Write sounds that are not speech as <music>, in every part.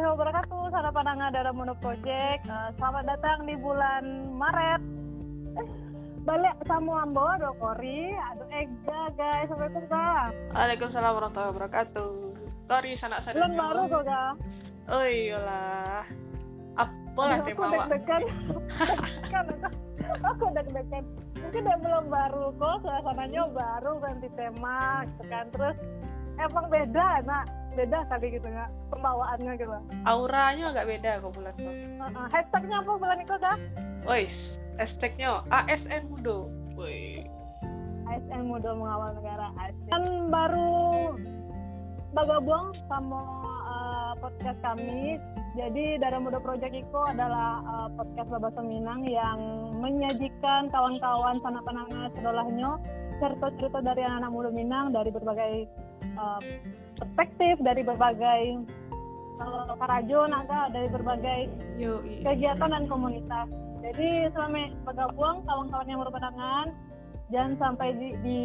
warahmatullahi wabarakatuh. Salam pandangan dalam Mono Project. Uh, selamat datang di bulan Maret. Eh, balik sama Ambo, ada Kori, ada Ega, guys. Kak. Waalaikumsalam warahmatullahi wabarakatuh. Sorry, sanak sadar. Bulan baru, kok, Kak. Oh iyalah. Apa lah Aduh, tema Aku deg-degan. <laughs> Aku deg-degan. Mungkin udah belum baru kok, suasananya baru ganti tema, gitu kan. Terus emang beda, nak. Beda kali gitu, nggak? Pembawaannya gitu. Auranya agak beda kok bulan tuh. Uh-uh. Hashtagnya apa bulan itu, Kak? Woi, hashtagnya ASN Mudo. Woi. ASN Muda Mengawal Negara ASN. Kan baru bergabung sama uh, podcast kami. Jadi Dara Muda Project Iko adalah uh, podcast Babasa Minang yang menyajikan kawan-kawan sana panangan sedolahnya cerita-cerita dari anak-anak muda Minang dari berbagai uh, perspektif, dari berbagai uh, karajo, naga, dari berbagai Yo, kegiatan dan komunitas. Jadi selama bergabung kawan-kawan yang berpandangan jangan sampai di di,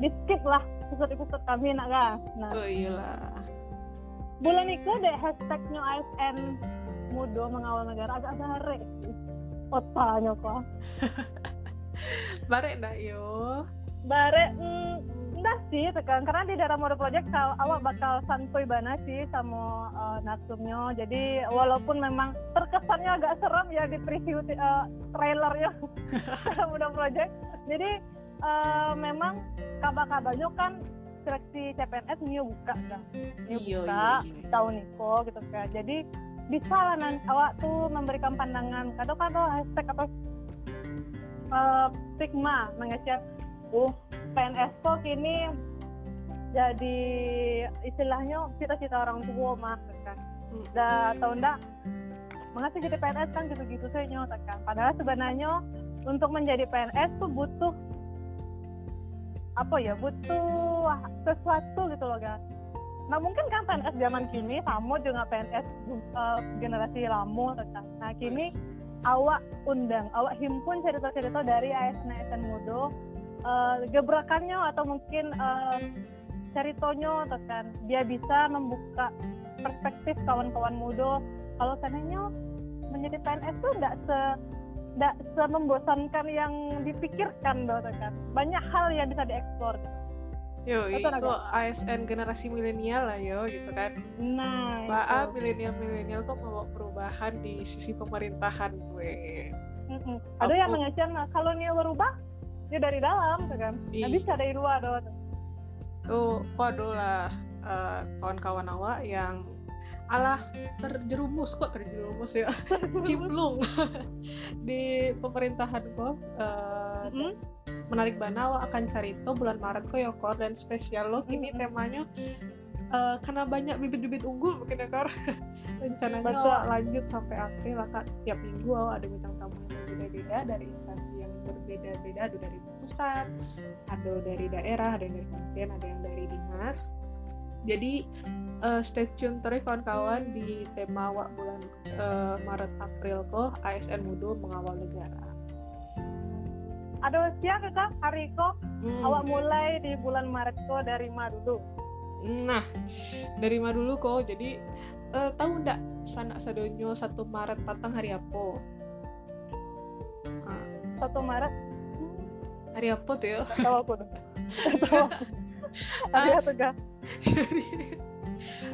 di skip lah episode-episode kami nak kan. Nah, Oh iyalah. bulan itu deh hashtagnya ASN Mudo mengawal negara agak sehari. Otanya kok. <laughs> Barek dah yo. Bare mm, enggak sih tekan karena di dalam mode project awak bakal santuy banget sih sama uh, narsumnya jadi walaupun memang terkesannya agak serem ya di preview uh, trailernya <laughs> mode project. Jadi uh, memang kabar-kabarnya kan seleksi CPNS new buka kan. New Iya, buka iya, iya. tahun Niko gitu kan. Jadi bisa lah nanti awak tuh memberikan pandangan kadang-kadang hashtag atau uh, stigma mengecek uh PNS kok kini jadi istilahnya cita-cita orang tua mah kan. Da atau enggak mengapa jadi PNS kan gitu-gitu saya kan. Padahal sebenarnya untuk menjadi PNS tuh butuh apa ya? Butuh sesuatu gitu loh kan nah mungkin kan PNS zaman kini sama dengan PNS uh, generasi lama kan. Nah kini awak undang, awak himpun cerita-cerita dari ASN ASN Mudo, uh, gebrakannya atau mungkin uh, ceritanya kan dia bisa membuka perspektif kawan-kawan Mudo. Kalau seandainya menjadi PNS tuh tidak se tidak semembosankan yang dipikirkan doh kan. Banyak hal yang bisa dieksplor. Yo, itu ASN generasi milenial lah yo gitu kan. Nah, Maaf itu. milenial-milenial kok mau perubahan di sisi pemerintahan gue. Mm-mm. Ada yang nah, kalau dia berubah dia dari dalam tuh kan. Nggak bisa dari luar doh. Tuh, waduh lah eh, kawan-kawan awak yang alah terjerumus kok terjerumus ya cimplung <laughs> di pemerintahan kok eh, Mm-mm. menarik bana awak akan cari itu bulan Maret kok ya kor dan spesial lo kini Mm-mm. temanya eh, karena banyak bibit-bibit unggul mungkin ya kor <laughs> rencananya Betul. awak lanjut sampai April lah kak tiap minggu awak ada bintang tamu berbeda-beda dari instansi yang berbeda-beda ada dari pusat ada dari daerah ada yang dari kementerian ada yang dari dinas jadi eh, stay tune terus kawan-kawan di tema awak bulan eh, Maret April kok ASN Mudo mengawal negara Ada siang kak hari kok Hmm. awak mulai di bulan Maret kok dari mana dulu? Nah, dari mana dulu kok? Jadi eh, tahu ndak sanak sadonyo satu Maret patang hari apa? Ah, Satu Maret hari apa tuh ya? Tahu aku tahu. Hari apa kak? Jadi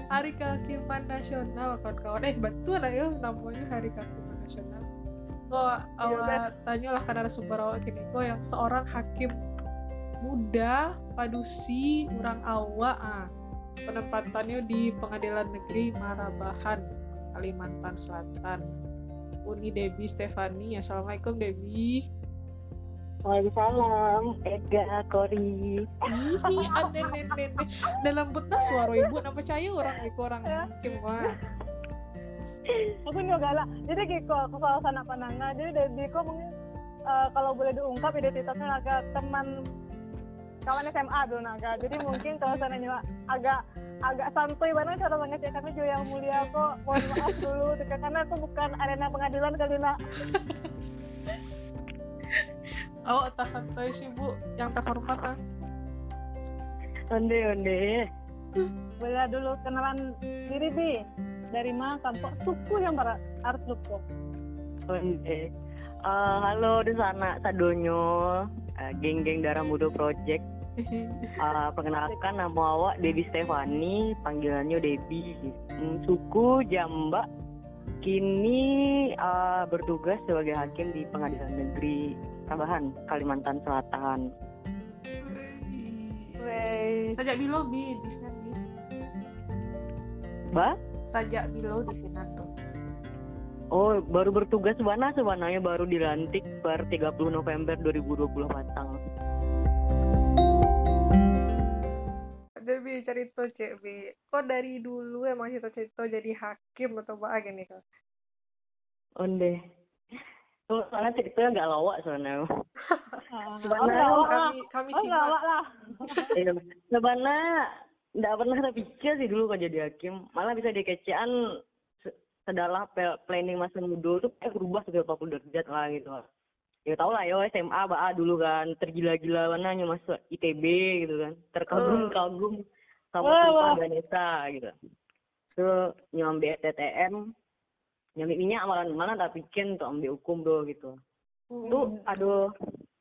hari kehakiman nasional kawan-kawan. Eh betul lah ya namanya hari kehakiman nasional. Kok awal tanya lah karena sumber awak kini kok yang seorang hakim muda padusi orang awak ah penempatannya di pengadilan negeri Marabahan Kalimantan Selatan Uni Debi Stefani Assalamualaikum Debi Waalaikumsalam, Ega, Kori. Ih, ada nenek dalam butnya suara ibu. Nak percaya orang itu orang wah Aku juga galak. Jadi Kiko, aku kalau sana pananga. Jadi dari Kiko mungkin eh, kalau boleh diungkap identitasnya agak teman kawan SMA dulu naga. Jadi mungkin kalau sananya agak agak santuy banget cara mengecek kami juga yang mulia kok mohon maaf dulu karena aku bukan arena pengadilan kali nak Oh, tas santai sih bu, yang terhormat ah. onde onde boleh dulu kenalan diri bi dari makan kok suku yang bar- harus lupa Oke. Eh, halo di sana Sadonyo, Eh, geng-geng Darah Muda Project. Eh, perkenalkan nama awak Debbie Stefani, panggilannya Debbie. Hmm, suku Jamba. Kini eh, bertugas sebagai hakim di Pengadilan Negeri Tambahan, Kalimantan Selatan. Sajak bilo bi di sini. Ba? Sajak bilo di sini tuh. Oh, baru bertugas mana sebenarnya baru dilantik per 30 November 2020 patang. Debi cerita cek bi. Kok dari dulu emang cerita-cerita jadi hakim atau apa gini kok? Onde. Oh, soalnya ceritanya nggak lawak soalnya. <laughs> Sebenarnya oh, Kami kami oh, simak. lawak lah <laughs> Iya, sebenarnya nggak pernah terpikir sih dulu kalau jadi hakim. Malah bisa dikecean se- sedalah planning masa muda tuh kayak berubah 180 derajat lah gitu. Ya tau lah yo SMA BA dulu kan tergila-gila mana masuk ITB gitu kan. Terkagum-kagum sama Wah, Sultan wah. Ganesha gitu. Tuh nyambi STTM nyambi minyak malah malah tak pikir untuk ambil hukum doh gitu. Tuh aduh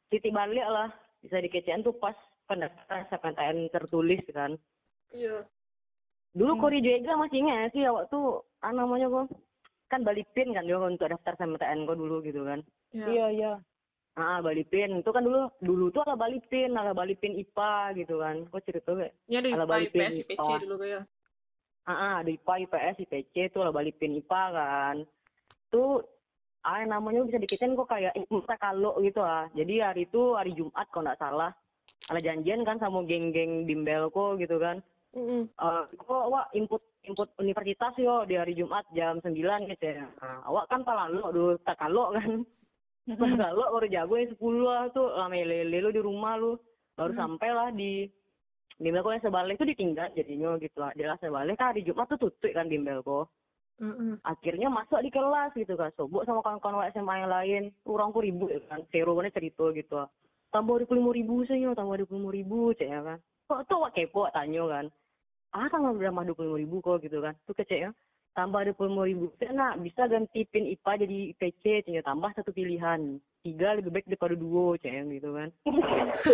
titik balik lah bisa dikecean tuh pas pendaftaran SNMPTN tertulis kan Iya. dulu Hmm. Kori juga masih ingat sih waktu apa namanya kok kan balipin kan dia untuk daftar SNMPTN kok dulu gitu kan Iya. iya iya ah balipin itu kan dulu dulu tuh ala balipin ala balipin IPA gitu kan kok cerita gak Ini ada Ala IPA, balikin IPS, IPC IPA. dulu kayak. ah ah, ada IPA IPS IPC tuh ala balipin IPA kan tuh ah namanya bisa dikecen kok kayak masa kalau gitu ah jadi hari itu hari Jumat kalau nggak salah ala janjian kan sama geng-geng bimbel kok gitu kan Mm-mm. Eh, kok awak input input universitas yo di hari Jumat jam 9 gitu ya. Nah, awak kan palalo dulu tak kalau kan. Kalau baru jago yang 10 lah tuh lama lele lu di rumah lu. Baru Hmm. sampai lah di bimbel yang sebalik tuh ditinggal jadinya gitu lah. Jelas sebalik kan hari Jumat tuh tutup kan bimbel kok. Mm-mm. Akhirnya masuk di kelas gitu kan. Sobok sama kawan-kawan SMA yang lain. Kurang ku ribu ya kan. Zero kan cerita gitu lah. Tambah dua puluh ribu sih tambah dua puluh ribu cek ya kan. Kok tuh awak kepo tanya kan ah kan udah mah dua puluh ribu kok gitu kan tuh kecek ya tambah dua puluh ribu. Nah bisa ganti pin IPA jadi IPC tinggal tambah satu pilihan. Tiga lebih baik daripada dua cek yang gitu kan. <laughs>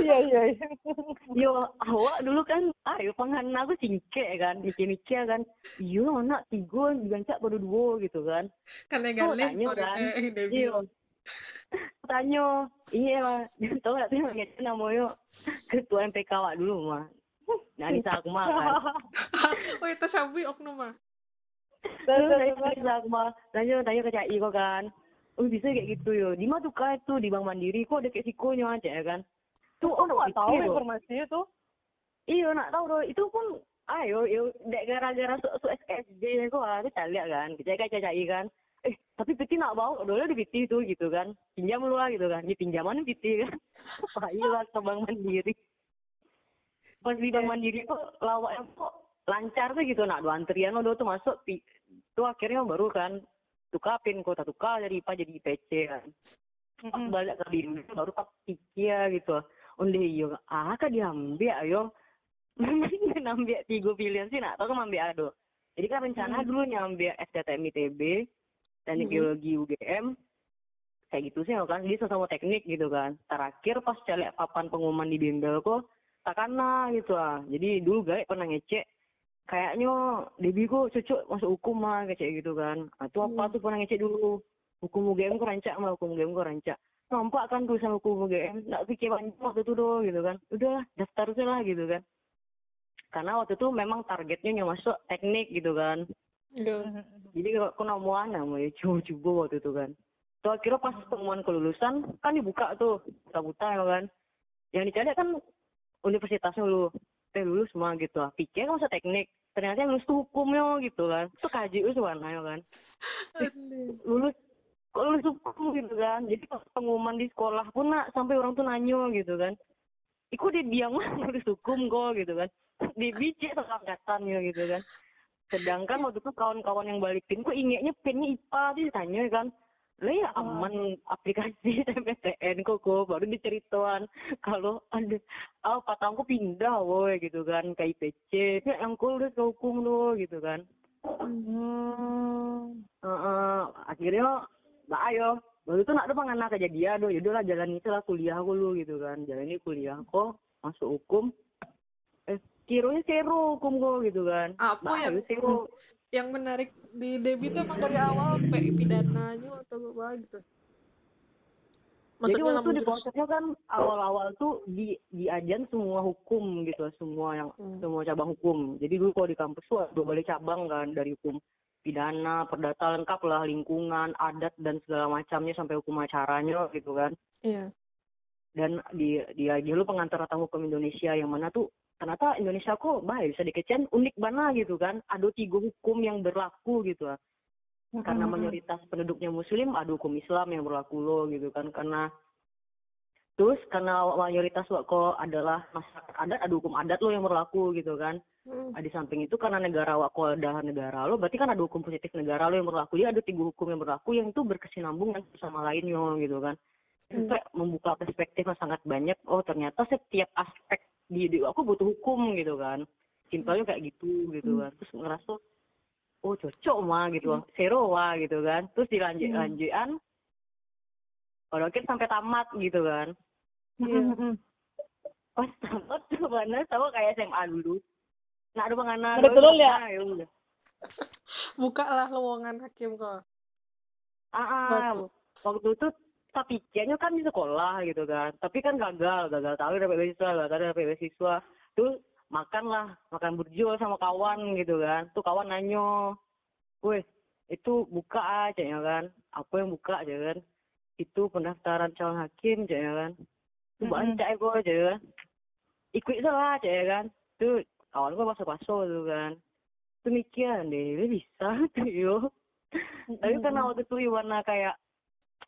Iya iya iya. <laughs> Yo awak dulu kan ayo pangan aku cingke kan mikir-mikir kan. Yo anak tiga digancak pada dua gitu kan. Karena galih. tanya kan. eh, Debi. iya tanya iya lah <laughs> tau gak sih namanya namanya ketua MPK awak dulu mah nah Nisa Akmal kan Oh itu sabi oknum mah. Terus saya bisa aku mah tanya tanya ke Cai kok kan. Oh bisa kayak gitu yo. Di mana tuh itu di Bank Mandiri kok ada kayak sikonya aja ya kan. Tuh oh nggak tahu pikir, loh. informasi itu Iya nak tahu loh itu pun ayo yo dek gara-gara su, su SKSD kok aku cari kan. Kita kayak Cai kan. Eh tapi piti nak bawa dulu di piti tuh gitu kan. Pinjam lu lah gitu kan. Di pinjaman piti kan. <laughs> Wah iya ke Bank Mandiri. Pas di Bank Mandiri kok lawaknya kok lancar tuh gitu nak dua antrian udah tuh masuk pi- tuh akhirnya baru kan tukapin kota tukar dari IPA jadi IPC kan. Pas Mm-mm. balik ke baru pas pikir gitu. Onde iyo ah kan diambil ayo. <laughs> Ngambil tiga pilihan sih nak tahu kan ambil ado jadi kan rencana Hmm. dulu nyambil STTM ITB teknik Hmm. geologi UGM kayak gitu sih kan jadi sama teknik gitu kan. Terakhir pas celek papan pengumuman di bimbel kok takana gitu ah. Jadi dulu guys pernah ngecek kayaknya Debi kok cocok masuk hukum mah kayak gitu kan. Itu apa Hmm. tuh pernah ngecek dulu. Hukum UGM kok rancak mah hukum UGM kok rancak. Nampak kan tulisan hukum UGM nggak pikir banyak waktu itu doh gitu kan. Udah daftar aja lah gitu kan. Karena waktu itu memang targetnya yang masuk teknik gitu kan. Iya. jadi kalau aku namuan mau ya coba-coba waktu itu kan. Tuh akhirnya pas pengumuman kelulusan kan dibuka tuh buta-buta ya kan. Yang dicari kan universitasnya lu teh lulus semua gitu ah pikir kan masa teknik ternyata yang lulus tuh hukumnya gitu kan. Itu sebenarnya ya kan. Lulus kok lulus hukum gitu kan. Jadi pengumuman di sekolah pun nak sampai orang tuh nanyo gitu kan. Iku dia diam? <laughs> Lulus hukum kok gitu kan. Di bicik sama angkatannya gitu kan. Sedangkan waktu itu kawan-kawan yang balikin kok ingetnya pennya IPA sih ditanya kan lah ya aman aplikasi <laughs> SMPTN kok kok. Baru diceritakan kalau ada ah patangku pindah woi gitu kan ke IPC yang lulus ke hukum lo gitu kan. Hmm. Heeh, akhirnya nggak ayo. Baru itu nak ada pengana kejadian do yaudah lah jalan itu lah kuliah aku lu gitu kan. Jalan ini kuliah kok masuk hukum. Eh kironya zero hukum kok gitu kan. Apa yang zero yang menarik di Debbie itu emang dari awal pe pidananya atau apa gitu. Jadi maksudnya waktu lamun di prosesnya kan awal-awal tuh di diajan semua hukum gitu semua yang Hmm. semua cabang hukum. Jadi dulu kalau di kampus tuh ada boleh cabang kan dari hukum pidana perdata lengkap lah lingkungan adat dan segala macamnya sampai hukum acaranya gitu kan. Iya. Dan di dia dia lu pengantar tamu hukum Indonesia yang mana tuh ternyata Indonesia kok baik bisa dikecen unik bana gitu kan. Ada tiga hukum yang berlaku gitu. Lah karena mayoritas penduduknya muslim ada hukum Islam yang berlaku lo gitu kan. Karena terus karena mayoritas kok adalah masyarakat adat ada hukum adat lo yang berlaku gitu kan. Hmm. di samping itu karena negara wako adalah negara lo berarti kan ada hukum positif negara lo yang berlaku. Dia ada tiga hukum yang berlaku yang itu berkesinambungan sama lainnya gitu kan. Itu kayak membuka perspektif yang sangat banyak oh ternyata setiap aspek di, di aku butuh hukum gitu kan. Simpelnya kayak gitu gitu kan. Terus ngerasa oh cocok mah gitu. Zero wah gitu kan. Terus dilanjut lanjutan kalau kita sampai tamat gitu kan. Iya. Mm-mm. pas tamat tuh mana sama kayak SMA dulu. Nah ada mengana Ada ya? Ya udah. buka lah lowongan hakim kok. Ah, ah, waktu itu tapi kayaknya kan di sekolah gitu kan. Tapi kan gagal gagal tahu dapat beasiswa gagal dapat beasiswa. Tuh makan lah makan burjo sama kawan gitu kan. Tuh kawan nanyo weh itu buka aja ya kan. Apa yang buka? aja kan. Itu pendaftaran calon hakim aja ya kan. Tuh Mm-mm. baca gue aja kan. Ikut itu lah aja ya kan. Tuh kawan gue masuk tuh kan. Tuh mikir deh bisa <laughs> tuh yo. Tapi karena waktu itu Iwana kayak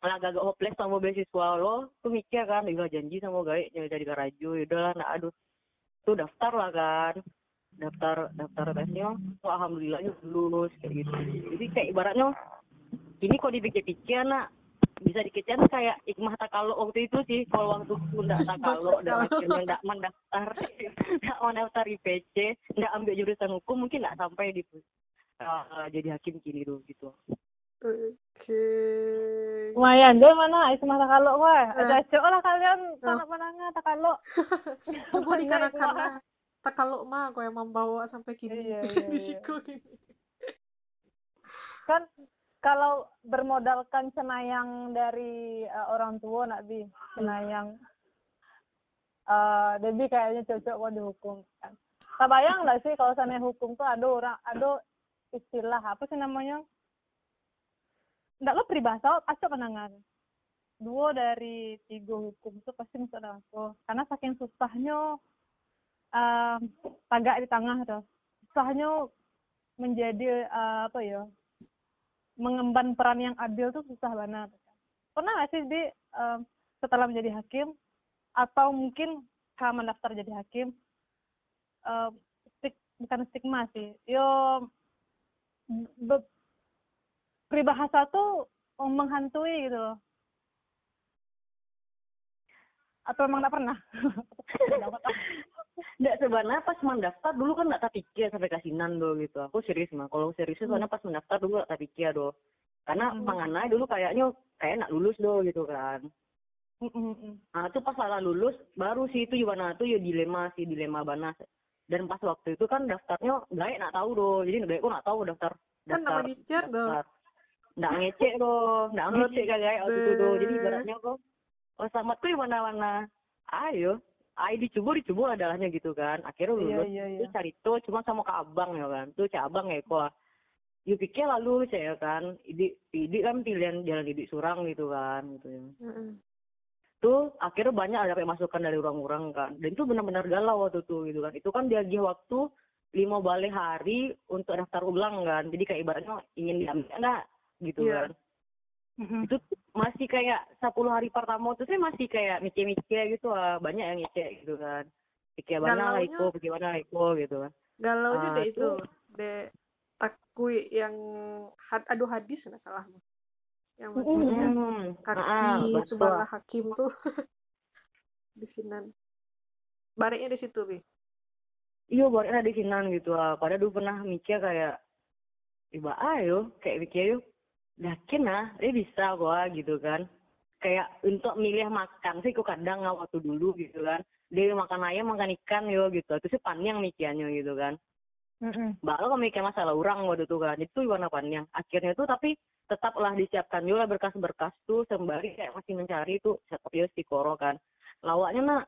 agak agak hopeless sama beasiswa lo tuh mikir kan iya janji sama gawe jadi karajo yaudah lah nah aduh. Tuh daftar lah kan daftar daftar tesnya tuh alhamdulillahnya lulus kayak gitu. Jadi kayak ibaratnya ini kok dipikir-pikir nak? Bisa dikecen kayak ikmah takalo waktu itu sih kalau waktu itu nggak takalo dan Takalo. akhirnya nggak mendaftar <laughs> nggak mendaftar IPC nggak ambil jurusan hukum mungkin nggak sampai di uh, jadi hakim kini tuh gitu oke Lumayan, dia mana? Itu masa kalau wah. Eh. Ada cok lah kalian anak mananga tak kalau. <laughs> coba dikarenakan tak kalau mah aku yang membawa sampai kini <laughs> Iya, iya, di iya. siku gini kan kalau bermodalkan cenayang dari eh, orang tua nak bi cenayang eh Debbie kayaknya cocok kok dihukum kan. Tak bayang nggak sih kalau sana hukum tuh ada orang ada istilah apa sih namanya? Nggak lo peribahasa pasti penangan. Dua dari tiga hukum tuh pasti masuk dalam aku. Karena saking susahnya eh tagak di tengah tuh. Susahnya menjadi eh, apa ya? mengemban peran yang adil tuh susah banget. Pernah nggak sih di em, setelah menjadi hakim atau mungkin kamu mendaftar jadi hakim em, stik- bukan stigma sih, yo peribahasa tuh menghantui gitu loh. Atau emang nggak pernah? <laughs> Nggak sebenarnya pas mendaftar dulu kan nggak tak pikir sampai kasinan do gitu. Aku serius mah. Kalau serius soalnya pas mendaftar dulu nggak tak pikir do. Karena Hmm. pangannya dulu kayaknya kayak nak lulus do gitu kan. Mm-mm-mm. Nah itu pas salah lulus baru sih itu gimana tuh ya dilema sih dilema banas. Dan pas waktu itu kan daftarnya nggak nak tahu do. Jadi nggak aku nggak tahu daftar kan daftar. dicat dong daftar. Nggak ngecek do, nggak ngecek kagak waktu itu do. Jadi ibaratnya kok oh selamat tuh mana-mana. Ayo, ayo dicoba dicoba adalahnya gitu kan. Akhirnya Iya lulus. iya iya. Terus cari tuh cuma sama ke abang ya kan. Tuh cak abang ya kok. Yuk pikir lalu saya kan. Idi, idi kan pilihan jalan idi surang gitu kan gitu ya. Heeh. Tuh akhirnya banyak ada kayak masukan dari orang-orang kan. Dan itu benar-benar galau waktu itu gitu kan. Itu kan dia waktu lima balik hari untuk daftar ulang kan. Jadi kayak ibaratnya ingin diambil enggak gitu Iya. kan. Mm-mm. Itu masih kayak 10 hari pertama tuh saya masih kayak mikir-mikir gitu lah. Banyak yang ngecek gitu kan. Pikir mana lah Iko, bagaimana lah Iko gitu kan. galau Ah, deh itu tuh. deh takui yang had, aduh hadis nggak salah yang Mm-mm. baca Hmm, kaki ah, subhanallah hakim tuh <laughs> di sinan baliknya di situ bi Iya, baru di sinan gitu lah. Padahal dulu pernah mikir kayak iba ayo kayak mikir yuk yakin lah dia bisa gua gitu kan. Kayak untuk milih makan sih kok kadang nggak waktu dulu gitu kan. Dia makan ayam makan ikan yo gitu. Itu sih panjang mikiannya gitu kan. Baru kalau mikir masalah orang waktu itu kan. Itu warna panjang. Akhirnya tuh tapi tetaplah disiapkan juga berkas-berkas tuh sembari kayak masih mencari tuh setup ya si koro kan. Lawaknya nak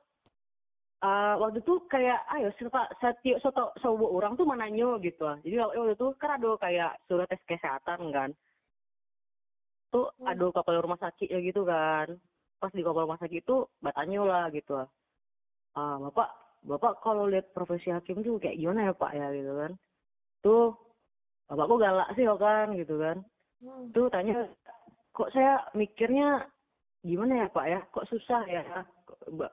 eh, waktu itu kayak ayo setiap setiap soto sebuah orang tuh mananyo gitu. Jadi waktu itu kan ada kayak surat tes kesehatan kan tuh Hmm. ada kapal rumah sakit ya gitu kan. Pas di kapal rumah sakit itu batanyo lah gitu. Ah bapak bapak kalau lihat profesi hakim tuh kayak gimana ya pak ya gitu kan. Tuh bapak kok galak sih kok kan gitu kan. Hmm. tuh tanya kok saya mikirnya gimana ya pak ya? Kok susah ya?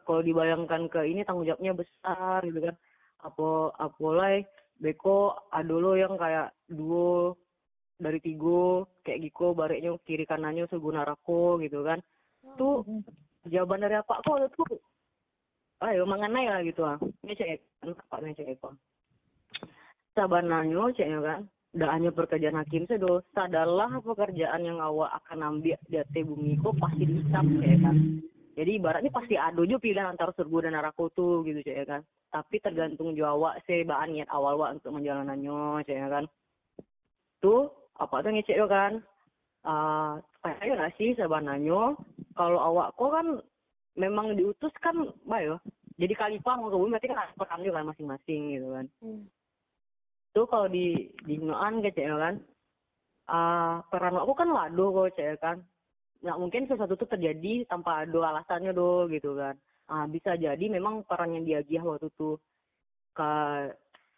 Kalau dibayangkan ke ini tanggung jawabnya besar gitu kan. Apa apolai beko ada lo yang kayak duo dari tigo kayak giko bareknya kiri kanannya seguna rako gitu kan. Tuh Mm-mm. jawaban dari apa kok tuh ayo mengenai lah gitu. Ah ini cek apa ini cek kok sabananyo ceknya kan. Udah hanya pekerjaan hakim sedo sadalah pekerjaan yang awak akan ambil di atas bumi kok pasti dihisap cek kan. Jadi ibaratnya pasti ada juga pilihan antara surga dan neraka tuh gitu cek kan. Tapi tergantung sih bahan niat awal wak untuk menjalanannya cek kan. Tuh apa tuh ngecek yo kan ah kayak nggak sih sabananyo kalau awak kok kan memang diutus kan bayo jadi khalifah mau ke bumi berarti kan peran juga kan masing-masing gitu kan. Hmm. tuh kalau di di Noan gitu ya kan ah peran aku kan lado kok cek kan. Nggak mungkin sesuatu itu terjadi tanpa ada alasannya do gitu kan. Ah bisa jadi memang peran yang dia giah waktu itu ke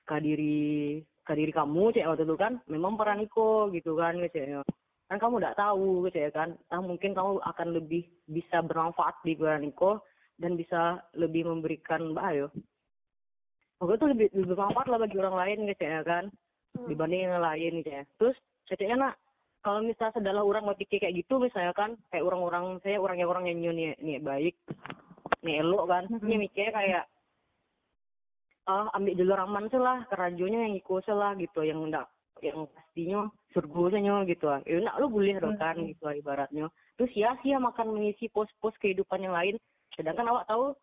ke diri ke diri kamu cek waktu itu kan memang peran iko gitu kan cek kan kamu tidak tahu gitu ya kan ah mungkin kamu akan lebih bisa bermanfaat di peran iko dan bisa lebih memberikan bayo Waktu itu lebih, lebih bermanfaat lah bagi orang lain gitu ya kan Hmm. dibanding yang lain gitu ya. Terus ceritanya nak kalau misalnya sedalah orang mau pikir kayak gitu misalnya kan kayak orang-orang saya orangnya orang yang nih nih baik nih elok kan Mhm. dia mikirnya kayak ah ambil jalur aman sih lah kerajonya yang ikut sih lah gitu yang enggak yang pastinya surganya gitu. Ah ya nak lu boleh dong kan gitu ah, ibaratnya. Terus sia-sia makan mengisi pos-pos kehidupan yang lain. Sedangkan awak tahu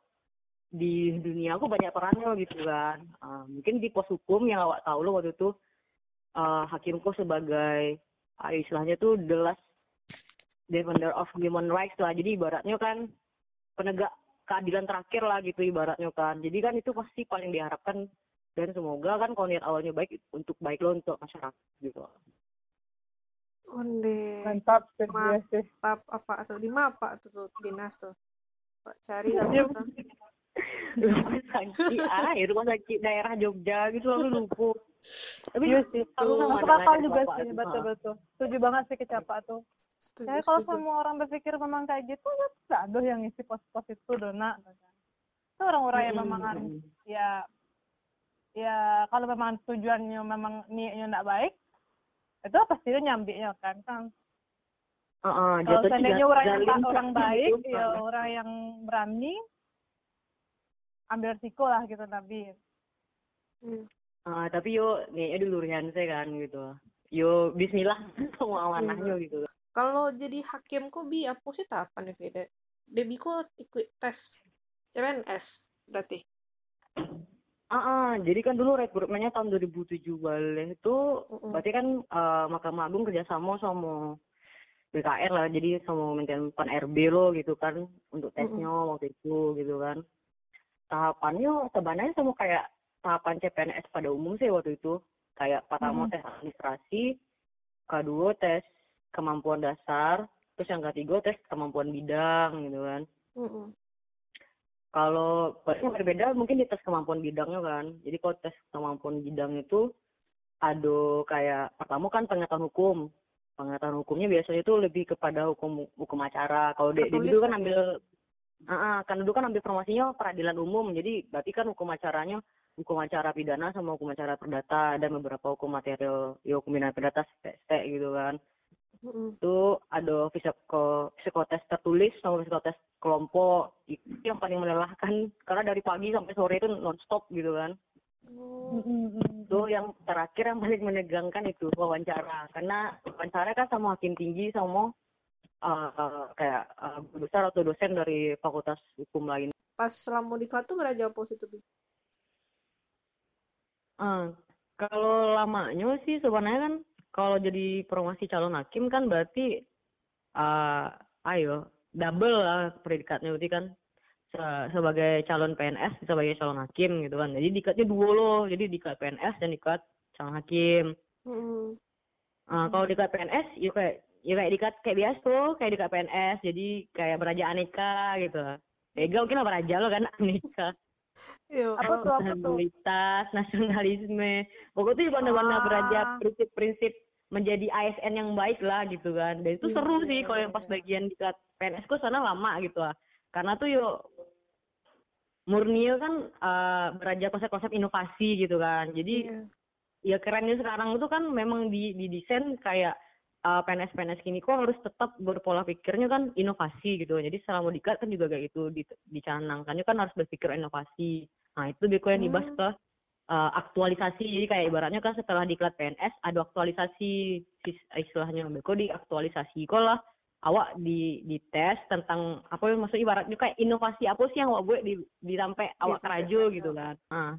di dunia aku banyak perannya gitu kan. Ah, mungkin di pos hukum yang awak tahu lo waktu itu ah, hakimku sebagai ah, istilahnya tuh the last defender of human rights lah. Jadi ibaratnya kan penegak keadilan terakhir lah gitu ibaratnya kan jadi kan itu pasti paling diharapkan dan semoga kan kalau niat awalnya baik untuk baik lo untuk masyarakat gitu Onde. mantap sih Ma- dia sih Tap apa tuh? Di apa tuh, tuh dinas tuh? Pak cari Iya. tuh? rumah sakit ah ya rumah sakit daerah Jogja gitu aku lupa tapi iya sih Tuh, masuk akal juga sih betul betul setuju banget sih kecapa tuh Setuju, Saya kalau setuju. semua orang berpikir memang kayak gitu, ya tidak ada yang ngisi pos-pos itu dona. Itu orang-orang yang memang harus ya ya kalau memang tujuannya memang niatnya tidak baik, itu pasti dia nyambinya kan kan. Heeh, Kalau jatuhnya seandainya orang yang orang baik, ya Heeh. orang yang berani ambil risiko lah gitu Nabi. Hmm. Ah, tapi yo niatnya dulu saya kan gitu yo Bismillah <laughs> semua amanahnya gitu Kalau jadi hakim kok bi apa sih tahapan ya beda? Debi kok ikut tes CPNS berarti. Ah, ah, jadi kan dulu rekrutmennya tahun 2007 balik itu Mm-mm. berarti kan eh, Mahkamah Agung kerjasama sama BKR lah jadi sama Kementerian Pan RB lo gitu kan untuk tesnya waktu itu gitu kan tahapannya sebenarnya sama kayak tahapan CPNS pada umum sih waktu itu kayak pertama Mhm. tes administrasi kedua tes kemampuan dasar terus yang ketiga tes kemampuan bidang gitu kan. Mm-mm. kalau yang berbeda mungkin di tes kemampuan bidangnya kan. Jadi kalau tes kemampuan bidang itu ada kayak pertama kan pengetahuan hukum. Pengetahuan hukumnya biasanya itu lebih kepada hukum hukum acara. Kalau di, dulu kan ambil ah, kan dulu kan ambil formasinya peradilan umum. Jadi berarti kan hukum acaranya hukum acara pidana sama hukum acara perdata. Dan beberapa hukum material ya hukum pidana perdata ST gitu kan. Itu ada psiko psikotes tertulis sama psikotes kelompok itu yang paling melelahkan karena dari pagi sampai sore itu nonstop gitu kan Oh. itu yang terakhir yang paling menegangkan itu wawancara karena wawancara kan sama hakim tinggi sama uh, kayak uh, guru besar atau dosen dari fakultas hukum lain. Pas selama di kelas tuh nggak jawab positif. Uh, kalau lamanya sih sebenarnya kan kalau jadi promosi calon hakim kan berarti uh, ayo double lah predikatnya. Berarti kan sebagai calon PNS sebagai calon hakim gitu kan. Jadi dikatnya dua loh. Jadi dikat PNS dan dikat calon hakim. Hmm. uh, kalau dikat PNS ya kayak ya kayak dikat kayak biasa tuh kayak dikat PNS jadi kayak beraja aneka gitu. Ega mungkin apa raja lo kan <laughs> aneka apa tuh apa tuh nasionalisme pokoknya tuh benar-benar ah. prinsip-prinsip menjadi ASN yang baik lah gitu kan dan itu iya, seru sih kalau yang pas bagian dikat PNS kok sana lama gitu lah karena tuh yuk Murnil kan uh, beraja konsep-konsep inovasi gitu kan. Jadi yeah. ya kerennya sekarang itu kan memang di di desain kayak uh, PNS PNS kini kok harus tetap berpola pikirnya kan inovasi gitu. Jadi selama dikat kan juga kayak itu di, dicanangkannya kan harus berpikir inovasi. Nah itu beko yang dibahas hmm. ke uh, aktualisasi. Jadi kayak ibaratnya kan setelah diklat PNS ada aktualisasi istilahnya beko diaktualisasi kok lah awak di di tes tentang apa yang maksud ibaratnya kayak inovasi apa sih yang awak buat di, di sampai awak kerajo gitu kan. Nah,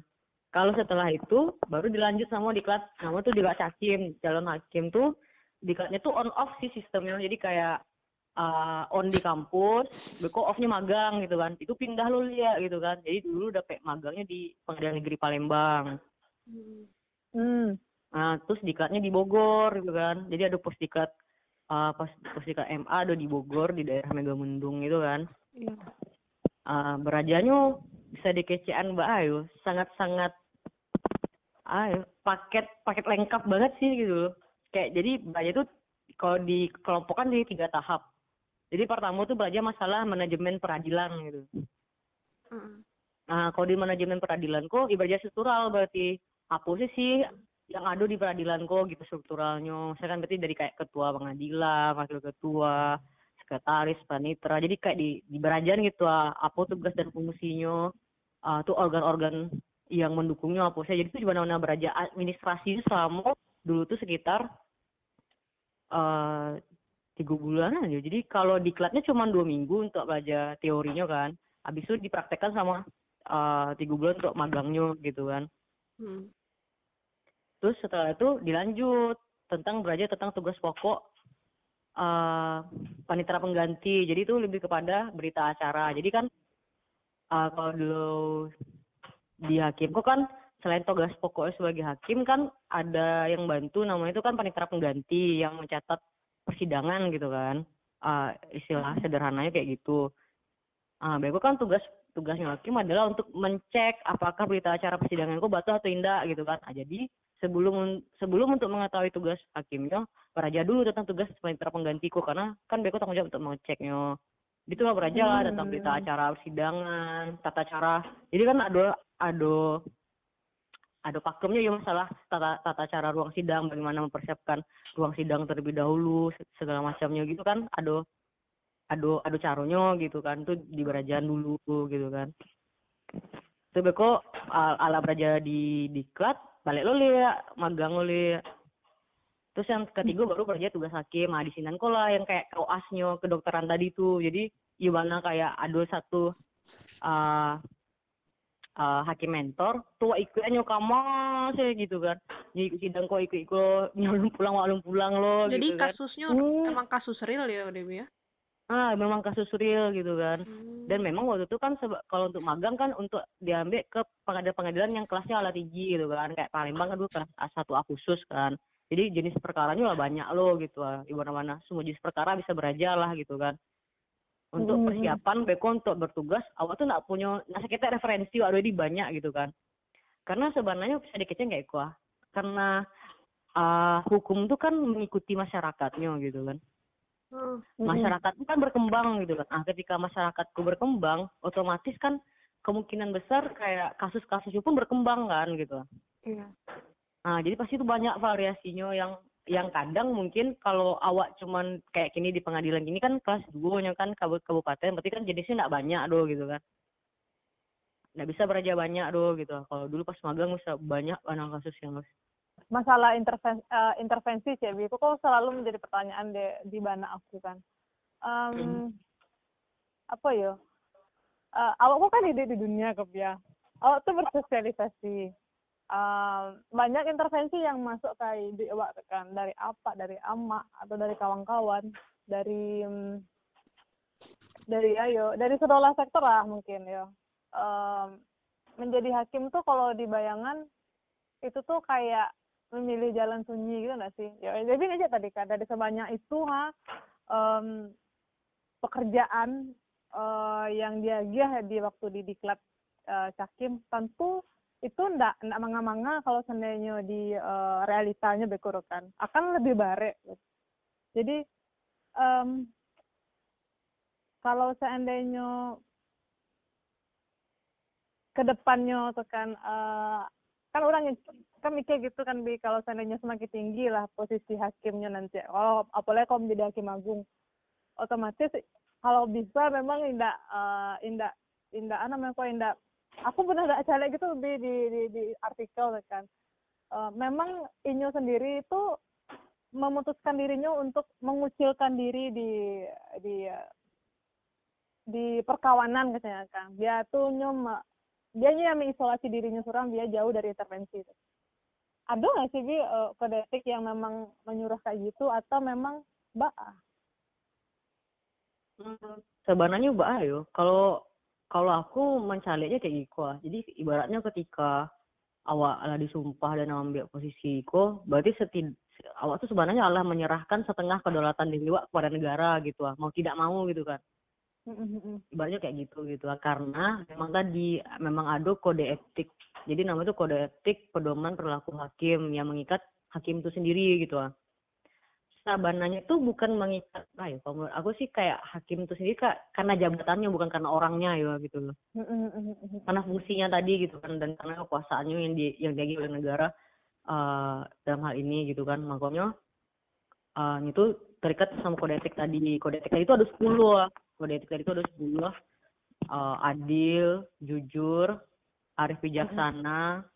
kalau setelah itu baru dilanjut sama di kelas nama tuh di kelas hakim calon hakim tuh di kelasnya tuh on off sih sistemnya. Jadi kayak uh, on di kampus beko offnya magang gitu kan. Itu pindah lo lihat gitu kan. Jadi dulu udah kayak magangnya di pengadilan negeri Palembang. Hmm. nah terus di kelasnya di Bogor gitu kan. Jadi ada pos dikat uh, pas di KMA ada di Bogor di daerah Megamendung itu kan. Iya. uh, berajanya bisa dikecean Mbak Ayu. Sangat-sangat ayo paket paket lengkap banget sih gitu kayak jadi belajar tuh kalau dikelompokkan di tiga tahap. Jadi pertama tuh belajar masalah manajemen peradilan gitu. Mm. nah kalau di manajemen peradilan kok ibaratnya struktural berarti apa sih sih yang ada di peradilan kok gitu strukturalnya. Saya kan berarti dari kayak ketua pengadilan wakil ketua sekretaris panitra jadi kayak di di berajan gitu apa tugas dan fungsinya. Uh, tuh organ-organ yang mendukungnya apa saya jadi itu juga mana beraja administrasi selama dulu tuh sekitar tiga bulan aja. Jadi kalau diklatnya cuma dua minggu untuk belajar teorinya kan. Habis itu dipraktekkan sama uh, tiga bulan untuk magangnya gitu kan. Hmm. Terus setelah itu dilanjut tentang belajar tentang tugas pokok uh, panitera pengganti. Jadi itu lebih kepada berita acara. Jadi kan uh, kalau dulu di hakim kok kan selain tugas pokok sebagai hakim kan ada yang bantu namanya itu kan panitera pengganti yang mencatat persidangan gitu kan. Uh, istilah sederhananya kayak gitu. Ah uh, kan tugas tugasnya hakim adalah untuk mencek apakah berita acara persidangan kok batal atau tidak gitu kan. Nah, jadi sebelum sebelum untuk mengetahui tugas hakimnya beraja dulu tentang tugas panitera penggantiku karena kan beko tanggung jawab untuk mengeceknya. Itu lah beraja lah tentang berita hmm. acara persidangan tata cara. Jadi kan ada ada ada pakemnya ya masalah tata tata cara ruang sidang bagaimana mempersiapkan ruang sidang terlebih dahulu segala macamnya gitu kan. Ada ada ada caranya gitu kan itu di berajaan dulu gitu kan. Itu beko ala beraja di diklat balik lo liat magang lo liat terus yang ketiga baru kerja tugas hakim nah di sini kok lah yang kayak koasnya kedokteran tadi tuh. Jadi gimana kayak ada satu uh, uh, hakim mentor tua ikutnya kamu sih gitu kan. Jadi sidang kok ikut ikut nyalum pulang nyalum pulang lo jadi gitu kan. kasusnya kan. emang kasus real ya Dewi ya? Ah memang kasus real gitu kan. Hmm. dan memang waktu itu kan kalau untuk magang kan untuk diambil ke pengadilan-pengadilan yang kelasnya ala tinggi gitu kan. Kayak Palembang kan dulu kelas A1 A khusus kan. Jadi jenis perkaranya lah banyak loh gitu lah. Di mana-mana semua jenis perkara bisa beraja lah gitu kan untuk hmm. persiapan beko untuk bertugas awal tuh nggak punya nah kita referensi already banyak gitu kan karena sebenarnya bisa dikecil nggak kuah karena uh, hukum tuh kan mengikuti masyarakatnya gitu kan Hmm. masyarakat kan berkembang gitu kan. Nah, ketika masyarakatku berkembang, otomatis kan kemungkinan besar kayak kasus-kasusnya pun berkembang kan gitu. Iya. Nah, jadi pasti itu banyak variasinya yang yang kadang mungkin kalau awak cuman kayak gini di pengadilan gini kan kelas dua kan kabupaten berarti kan jenisnya nggak banyak doh gitu kan. nggak bisa beraja banyak doh gitu. Kalau dulu pas magang bisa banyak anak kasus yang masalah intervensi uh, intervensi CB itu kok selalu menjadi pertanyaan di di mana aku kan. Um, hmm. apa ya? Uh, awakku kan ide di dunia kep ya. Awak tuh bersosialisasi uh, banyak intervensi yang masuk kayak awak kan. Dari apa? Dari ama atau dari kawan-kawan. Dari um, dari ayo dari sekolah sektor lah mungkin ya um, menjadi hakim tuh kalau di bayangan itu tuh kayak memilih jalan sunyi gitu nggak sih? Ya jadi aja tadi kan dari sebanyak itu ha um, pekerjaan uh, yang dia dia di waktu di diklat uh, cakim tentu itu ndak ndak manga-manga kalau seandainya di uh, realitanya kan. Akan lebih bare. Jadi um, kalau seandainya ke depannya tekan uh, kan orang yang kan mikir gitu kan bi. Kalau seandainya semakin tinggi lah posisi hakimnya nanti. Kalau apalagi kalau menjadi hakim agung otomatis kalau bisa memang indah uh, indah indah apa namanya kok indah aku pernah ada acara gitu di di di, di artikel kan. Uh, memang Inyo sendiri itu memutuskan dirinya untuk mengucilkan diri di di di perkawanan katanya kan. Dia tuh nyom dia yang mengisolasi dirinya seorang dia jauh dari intervensi. Ada nggak sih bi uh, kode etik yang memang menyuruh kayak gitu atau memang mbak hmm, sebenarnya mbak yo kalau kalau aku mencarinya kayak gitu jadi ibaratnya ketika awak lah disumpah dan ambil posisi ko berarti setid awak tuh sebenarnya Allah menyerahkan setengah kedaulatan diri awak kepada negara gitu lah. Mau tidak mau gitu kan. Ibaratnya kayak gitu gitu lah. Karena memang tadi memang ada kode etik. Jadi namanya itu kode etik pedoman perilaku hakim yang mengikat hakim itu sendiri gitu lah. Sabananya itu bukan mengikat, nah ya kalau aku sih kayak hakim itu sendiri kak, karena jabatannya bukan karena orangnya ya gitu loh. karena fungsinya tadi gitu kan dan karena kekuasaannya yang di yang diagi oleh negara uh, dalam hal ini gitu kan makanya uh, itu terikat sama kode etik tadi. Kode etik tadi itu ada sepuluh Kode etik tadi itu ada sepuluh uh, adil, jujur, arif bijaksana,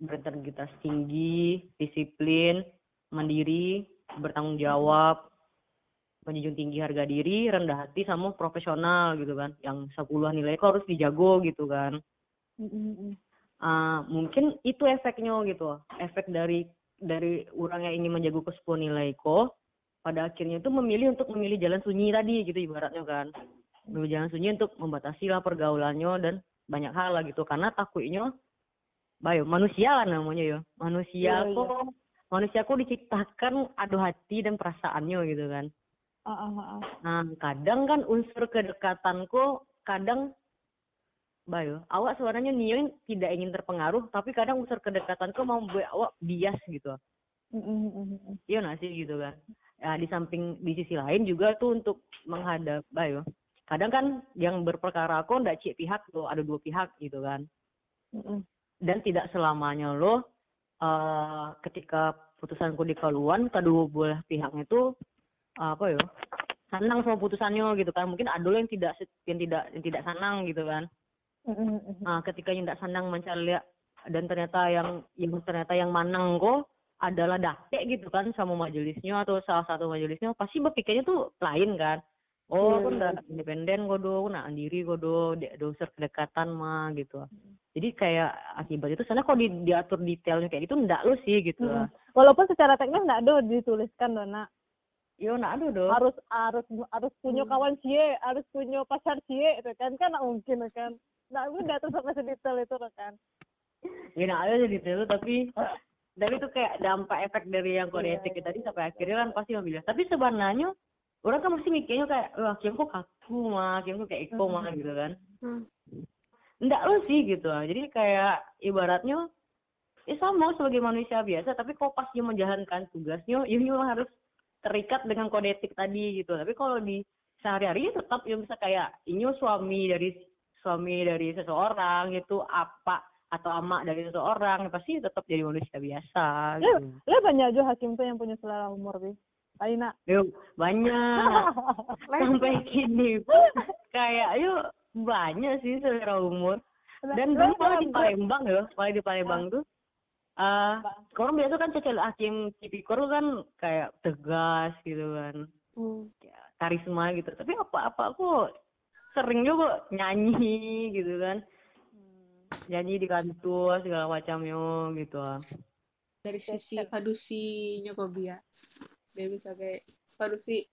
berintegritas tinggi, disiplin, mandiri, bertanggung jawab, menjunjung tinggi harga diri, rendah hati sama profesional gitu kan. Yang sepuluh nilai kok harus dijago gitu kan. Uh, mungkin itu efeknya gitu. Efek dari dari orang yang ingin menjago ke sepuluh nilai kok pada akhirnya itu memilih untuk memilih jalan sunyi tadi gitu ibaratnya kan. Memilih jalan sunyi untuk membatasi lah pergaulannya dan banyak hal lah gitu karena takutnya bayo manusia lah namanya ya manusia kok iya. Manusia kok diciptakan adu hati dan perasaannya gitu kan. Uh, uh, uh. nah kadang kan unsur kedekatan kok kadang bayo awak sebenarnya niat tidak ingin terpengaruh tapi kadang unsur kedekatan kok mau membuat awak bias gitu. Iya nggak sih gitu kan? Ya di samping di sisi lain juga tuh untuk menghadap bayo kadang kan yang berperkara kok ndak cik pihak lo ada dua pihak gitu kan. Dan tidak selamanya lo uh, ketika putusan di keluan kedua belah pihaknya itu uh, apa ya senang sama putusannya gitu kan. Mungkin ada yang tidak yang tidak yang tidak senang gitu kan. Nah ketika yang tidak senang mencari dan ternyata yang yang ternyata yang manang kok adalah dake gitu kan sama majelisnya atau salah satu majelisnya pasti berpikirnya tuh lain kan oh aku udah independen gue do nah sendiri gue do doser kedekatan mah gitu jadi kayak akibat itu soalnya kalau di, diatur detailnya kayak gitu enggak lo sih gitu hmm. walaupun secara teknis enggak do dituliskan dona Yo, nak ada do. Harus harus harus punya hmm. kawan cie, harus punya pacar cie, itu kan kan nggak mungkin kan. Nggak udah tuh sampai sedetail itu kan. Ya nak ada detail tapi dari itu kayak dampak efek dari yang kode etik yeah. tadi sampai akhirnya kan pasti memilih. Tapi sebenarnya orang kan mesti mikirnya kayak wah kiam kok kaku mah kiam kok kayak iko mah gitu kan. Hmm. enggak lo sih gitu. Jadi kayak ibaratnya ya sama sebagai manusia biasa tapi kok pas dia menjalankan tugasnya ya memang harus terikat dengan kode etik tadi gitu. Tapi kalau di sehari-hari ya tetap yang bisa kayak ini suami dari suami dari seseorang itu apa atau amak dari seseorang pasti tetap jadi manusia biasa gitu. Ya, banyak aja hakim tuh yang punya selera humor sih Aina. Yuk, banyak. <laughs> Sampai kini kayak yuk banyak sih selera umur. Dan dulu malah di Palembang ya, malah di Palembang tuh. Uh, orang biasa kan cecil hakim tipikor kan kayak tegas gitu kan, Hmm. ya, karisma gitu. Tapi apa-apa aku sering juga nyanyi gitu kan, nyanyi di kantor segala macamnya gitu. ah. dari sisi padusinya Kobi dia bisa kayak padusi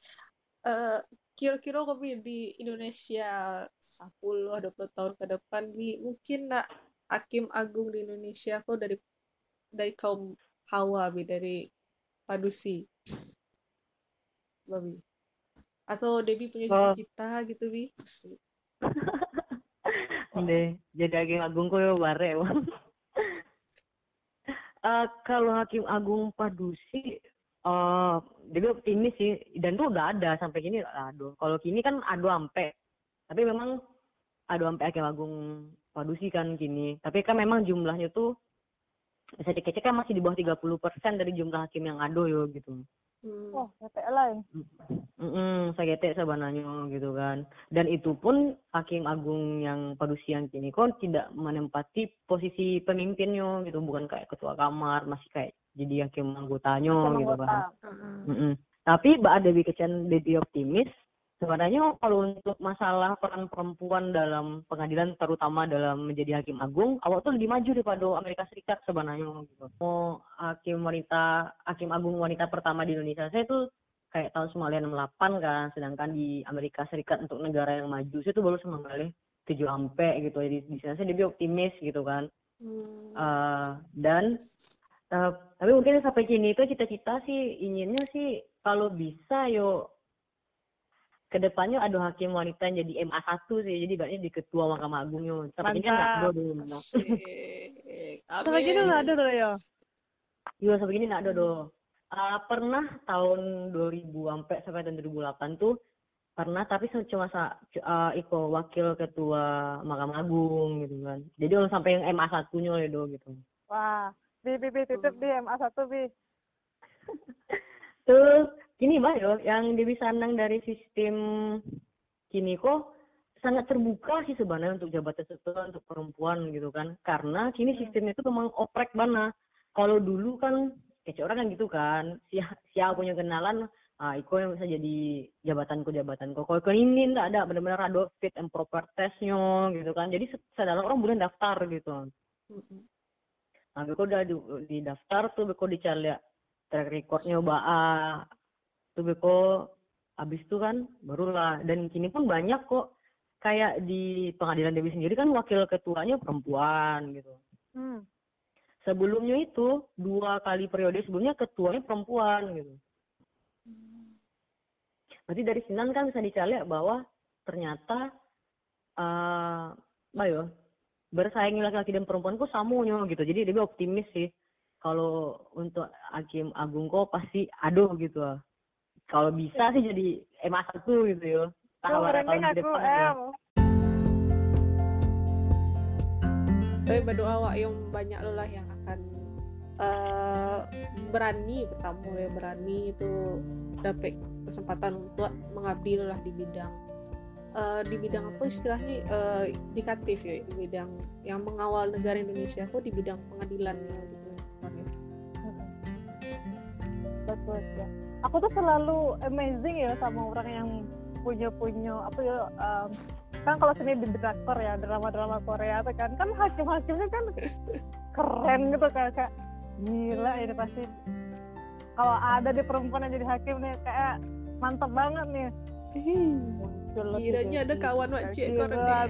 eh kira-kira Kobi di Indonesia 10 20 tahun ke depan bi mungkin nak hakim agung di Indonesia kok dari dari kaum Hawa bi dari padusi babi atau Debbie punya Oh. cita-cita gitu bi. <laughs> Deh, jadi hakim agung kok ya bare. Bang. <laughs> Eh, kalau hakim agung padusi, eh dia optimis sih, dan tuh udah ada sampai kini aduh. Kalau kini kan ado ampe, tapi memang ado ampe hakim agung padusi kan kini. Tapi kan memang jumlahnya tuh bisa dikecek kan masih di bawah 30% dari jumlah hakim yang ado yo gitu. Hmm. Oh, KPL lain. Mm sagete sebenarnya gitu kan. Dan itu pun hakim agung yang padusi yang kini kon tidak menempati posisi pemimpinnya gitu, bukan kayak ketua kamar, masih kayak jadi hakim anggotanya gitu kan. Ah, Mm-mm. Tapi Mbak Dewi Kecen lebih optimis. Sebenarnya kalau untuk masalah peran perempuan dalam pengadilan, terutama dalam menjadi hakim agung, awak tuh lebih maju daripada Amerika Serikat sebenarnya. Gitu. Mau hakim wanita, hakim agung wanita pertama di Indonesia, saya tuh kayak tahun 1968 kan, sedangkan di Amerika Serikat untuk negara yang maju, saya tuh baru sama kali tujuh ampe gitu. Jadi di sana saya lebih optimis gitu kan. hmm. Eh, dan eh, tapi mungkin sampai kini itu cita-cita sih inginnya sih kalau bisa yo ke depannya ada hakim wanita yang jadi MA1 sih jadi berarti di ketua Mahkamah Agung yo sampai kini kan nggak ada dulu Asik. Sampai gini nggak ada tuh ya. yo sampai kini nggak ada do Ah, pernah tahun 2000 sampai sampai tahun 2008 tuh pernah tapi cuma sa, cu- ah, iko wakil ketua Mahkamah Agung gitu kan. Jadi orang sampai yang MA1 nya ya do gitu. Wah, bi bi bi titip di MA satu bi. Terus gini mbak yo, yang dia bisa nang dari sistem kini kok sangat terbuka sih sebenarnya untuk jabatan setelah untuk perempuan gitu kan. Karena kini sistemnya itu memang oprek bana. Kalau dulu kan kece orang kan gitu kan, siapa siapa punya kenalan, ah iko yang bisa jadi jabatanku jabatanku. Kalau ke ini enggak ada benar-benar ada fit and proper testnya gitu kan. Jadi sadar orang boleh daftar gitu. Mm-mm. Nah, beko udah di, di daftar tuh beko dicari track recordnya baa tuh beko. Habis itu kan barulah. Dan kini pun banyak kok. Kayak di pengadilan Dewi sendiri kan wakil ketuanya perempuan gitu. Hmm. sebelumnya itu dua kali periode sebelumnya ketuanya perempuan gitu. Berarti dari sinan kan bisa dicari bahwa ternyata eh apa ya bersaing laki-laki dan perempuan kok samunya gitu. Jadi dia optimis sih kalau untuk hakim agung kok pasti aduh gitu. ah. Kalau bisa sih jadi MA satu gitu ya Tawaran merinding tahun ke aku, depan ya. tapi berdoa awak yang banyak lo lah yang akan eh, berani bertamu ya berani itu dapat kesempatan untuk mengabdi lah di bidang eh, di bidang apa istilahnya eh, indikatif ya di bidang yang mengawal negara Indonesia kok di bidang pengadilan ya gitu ya. betul ya aku tuh selalu amazing ya sama orang yang punya punya apa ya em, kan kalau sini di drakor ya drama-drama Korea tuh kan kan hakim-hakimnya kan keren gitu kan kayak gila ini pasti. Kalau ada di perempuan yang jadi hakim nih kayak mantap banget nih. Kiranya ada kawan wajib Gila, koran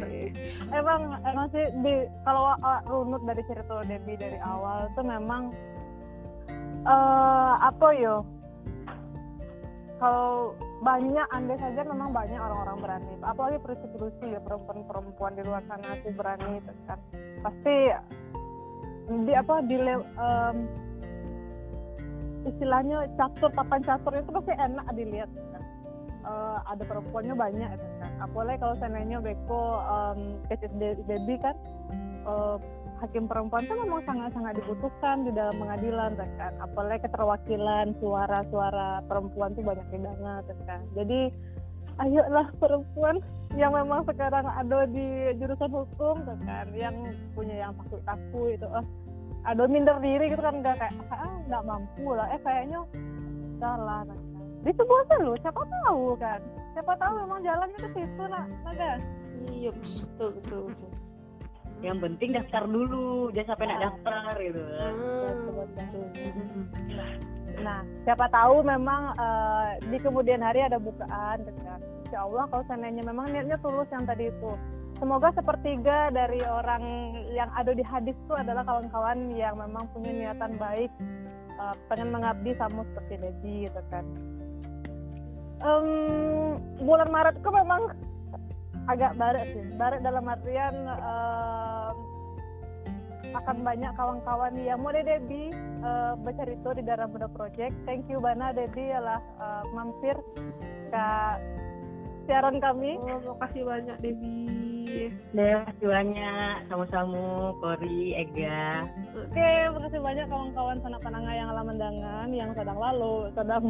emang emang sih di kalau uh, runut dari cerita Debbie dari awal tuh memang eh apa yo kalau banyak andai saja memang banyak orang-orang berani apalagi perusi-perusi ya perempuan-perempuan di luar sana tuh berani itu kan. Pasti di apa di em, istilahnya catur papan catur itu pasti enak dilihat kan. Eh, ada perempuannya banyak itu kan. Apalagi kalau seandainya Beko um, Debbie kan eh, hakim perempuan itu memang sangat-sangat dibutuhkan di dalam pengadilan tuh kan. Apalagi keterwakilan suara-suara perempuan tuh banyak didengar tuh kan jadi ayolah perempuan yang memang sekarang ada di jurusan hukum tuh kan yang punya yang takut takut itu oh, ada minder diri gitu kan nggak kayak ah nggak mampu lah eh kayaknya salah kan dicoba lu siapa tahu kan. Siapa tahu memang jalannya ke situ nak naga iya betul betul betul yang penting daftar dulu jangan sampai nak daftar gitu kan Nah, siapa tahu memang eh, di kemudian hari ada bukaan kan. Insya Allah kalau seandainya memang niatnya tulus yang tadi itu. Semoga sepertiga dari orang yang ada di hadis itu adalah kawan-kawan yang memang punya niatan baik, eh, pengen mengabdi sama seperti Debbie gitu kan. Em, bulan Maret itu memang agak baret sih, baret dalam artian em, akan banyak kawan-kawan yang mau Debbie uh, bercerita di dalam Muda Project. Thank you Bana Dedi adalah uh, mampir ke siaran kami. oh makasih banyak Debbie Terima kasih banyak sama-sama Kori Ega Oke, makasih banyak kawan-kawan sanak pananga yang alam mendangan, yang sedang lalu, sedang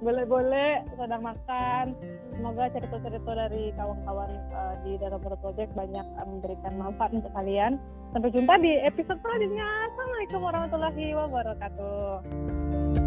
boleh-boleh, sedang makan. Semoga cerita-cerita dari kawan-kawan uh, di dalam Project banyak uh, memberikan manfaat untuk kalian. Sampai jumpa di episode selanjutnya. Assalamualaikum warahmatullahi wabarakatuh.